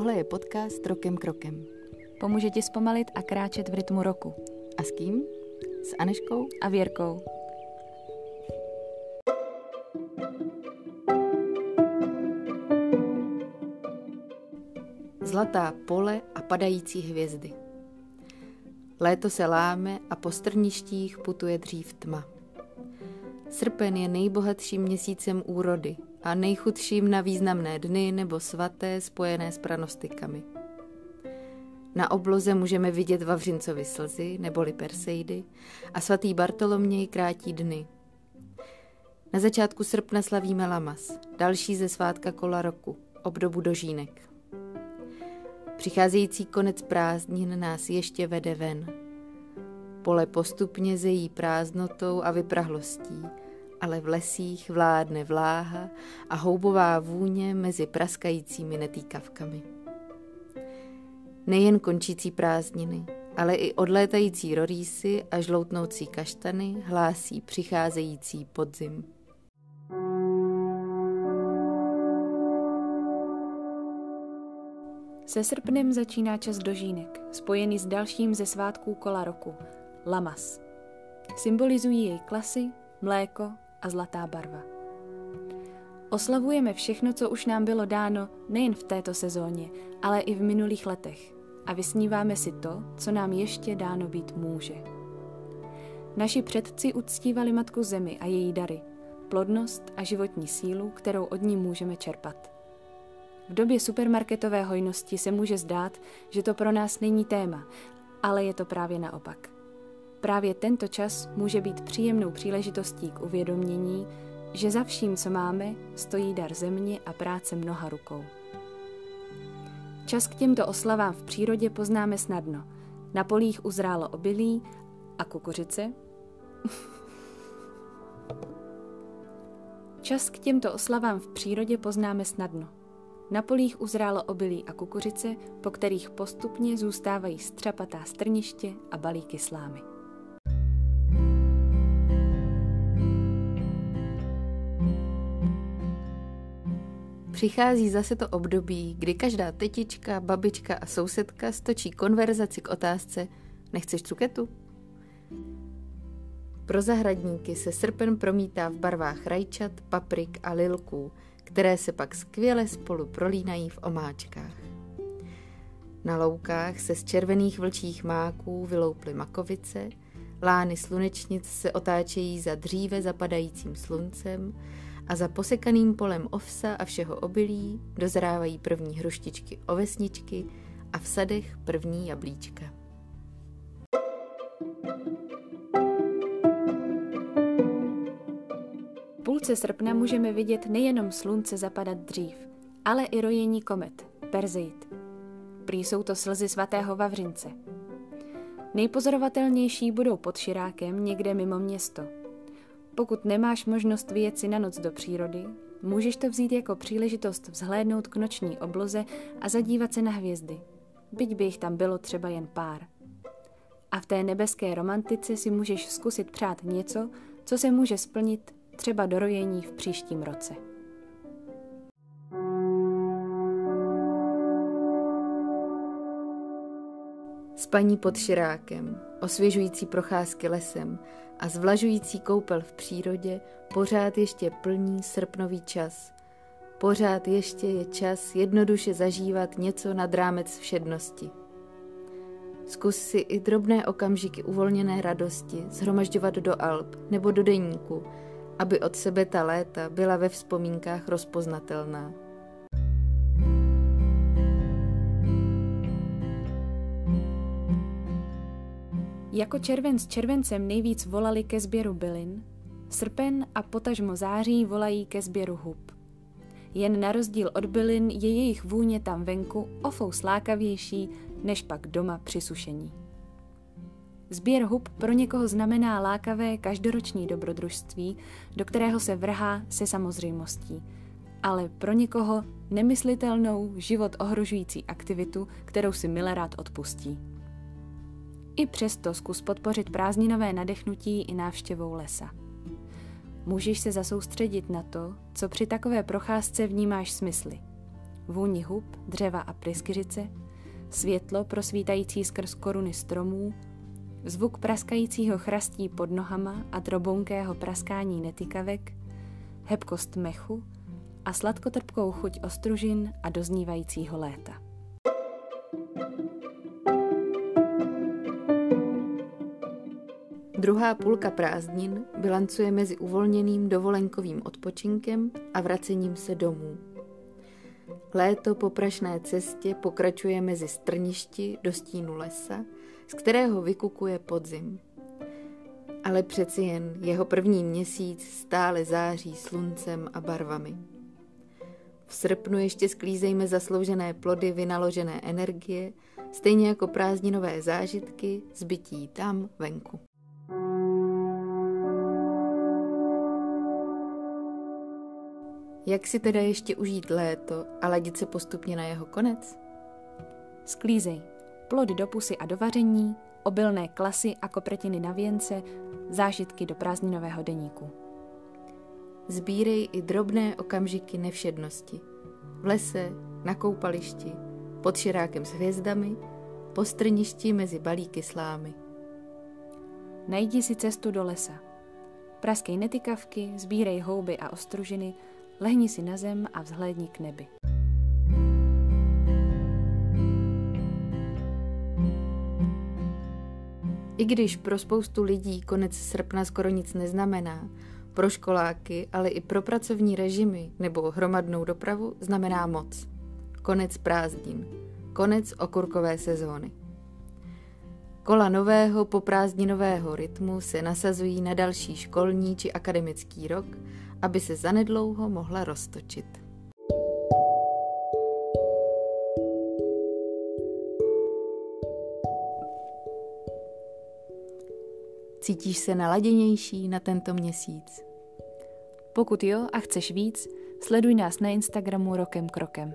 Tohle je podcast Rokem krokem. Pomůže ti zpomalit a kráčet v rytmu roku. A s kým? S Aneškou a Věrkou. Zlatá pole a padající hvězdy. Léto se láme a po strništích putuje dřív tma. Srpen je nejbohatším měsícem úrody a nejchudším na významné dny nebo svaté spojené s pranostikami. Na obloze můžeme vidět Vavřincovi slzy neboli Perseidy a svatý Bartoloměj krátí dny. Na začátku srpna slavíme Lamas, další ze svátka kola roku, obdobu dožínek. Přicházející konec prázdnin nás ještě vede ven. Pole postupně zejí prázdnotou a vyprahlostí, ale v lesích vládne vláha a houbová vůně mezi praskajícími netýkavkami. Nejen končící prázdniny, ale i odlétající rorýsy a žloutnoucí kaštany hlásí přicházející podzim. Se srpnem začíná čas dožínek, spojený s dalším ze svátků kola roku, Lamas. Symbolizují jej klasy, mléko a zlatá barva. Oslavujeme všechno, co už nám bylo dáno nejen v této sezóně, ale i v minulých letech a vysníváme si to, co nám ještě dáno být může. Naši předci uctívali Matku Zemi a její dary, plodnost a životní sílu, kterou od ní můžeme čerpat. V době supermarketové hojnosti se může zdát, že to pro nás není téma, ale je to právě naopak. Právě tento čas může být příjemnou příležitostí k uvědomění, že za vším, co máme, stojí dar země a práce mnoha rukou. Čas k těmto oslavám v přírodě poznáme snadno. Na polích uzrálo obilí a kukuřice. Čas k těmto oslavám v přírodě poznáme snadno. Na polích uzrálo obilí a kukuřice, po kterých postupně zůstávají střapatá strniště a balíky slámy. Přichází zase to období, kdy každá tetička, babička a sousedka stočí konverzaci k otázce Nechceš cuketu? Pro zahradníky se srpen promítá v barvách rajčat, paprik a lilků, které se pak skvěle spolu prolínají v omáčkách. Na loukách se z červených vlčích máků vylouply makovice, lány slunečnic se otáčejí za dříve zapadajícím sluncem a za posekaným polem ovsa a všeho obilí dozrávají první hruštičky ovesničky a v sadech první jablíčka. V půlce srpna můžeme vidět nejenom slunce zapadat dřív, ale i rojení komet, Perzeid. Prý jsou to slzy svatého Vavřince. Nejpozorovatelnější budou pod Širákem někde mimo město – pokud nemáš možnost vyjet si na noc do přírody, můžeš to vzít jako příležitost vzhlédnout k noční obloze a zadívat se na hvězdy, byť by jich tam bylo třeba jen pár. A v té nebeské romantice si můžeš zkusit přát něco, co se může splnit třeba do rojení v příštím roce. Spaní pod širákem, osvěžující procházky lesem a zvlažující koupel v přírodě pořád ještě plní srpnový čas. Pořád ještě je čas jednoduše zažívat něco nad rámec všednosti. Zkus si i drobné okamžiky uvolněné radosti zhromažďovat do alb nebo do deníku, aby od sebe ta léta byla ve vzpomínkách rozpoznatelná. Jako červen s červencem nejvíc volali ke sběru bylin, srpen a potažmo září volají ke sběru hub. Jen na rozdíl od bylin je jejich vůně tam venku ofou slákavější než pak doma při sušení. Sběr hub pro někoho znamená lákavé každoroční dobrodružství, do kterého se vrhá se samozřejmostí, ale pro někoho nemyslitelnou život ohrožující aktivitu, kterou si milé rád odpustí. I přesto zkus podpořit prázdninové nadechnutí i návštěvou lesa. Můžeš se zasoustředit na to, co při takové procházce vnímáš smysly. vůni hub, dřeva a pryskyřice, světlo prosvítající skrz koruny stromů, zvuk praskajícího chrastí pod nohama a drobounkého praskání netykavek, hebkost mechu a sladkotrpkou chuť ostružin a doznívajícího léta. Druhá půlka prázdnin bilancuje mezi uvolněným dovolenkovým odpočinkem a vracením se domů. Léto po prašné cestě pokračuje mezi strništi do stínu lesa, z kterého vykukuje podzim. Ale přeci jen jeho první měsíc stále září sluncem a barvami. V srpnu ještě sklízejme zasloužené plody vynaložené energie, stejně jako prázdninové zážitky zbytí tam venku. Jak si teda ještě užít léto a ladit se postupně na jeho konec? Sklízej plody do pusy a do vaření, obilné klasy a kopretiny na věnce, zážitky do prázdninového deníku. Zbírej i drobné okamžiky nevšednosti. V lese, na koupališti, pod širákem s hvězdami, po strništi mezi balíky slámy. Najdi si cestu do lesa. Praskej netykavky, sbírej houby a ostružiny, Lehni si na zem a vzhlédni k nebi. I když pro spoustu lidí konec srpna skoro nic neznamená, pro školáky, ale i pro pracovní režimy nebo hromadnou dopravu znamená moc. Konec prázdnin. Konec okurkové sezóny. Kola nového poprázdninového rytmu se nasazují na další školní či akademický rok aby se zanedlouho mohla roztočit. Cítíš se naladěnější na tento měsíc? Pokud jo a chceš víc, sleduj nás na Instagramu Rokem Krokem.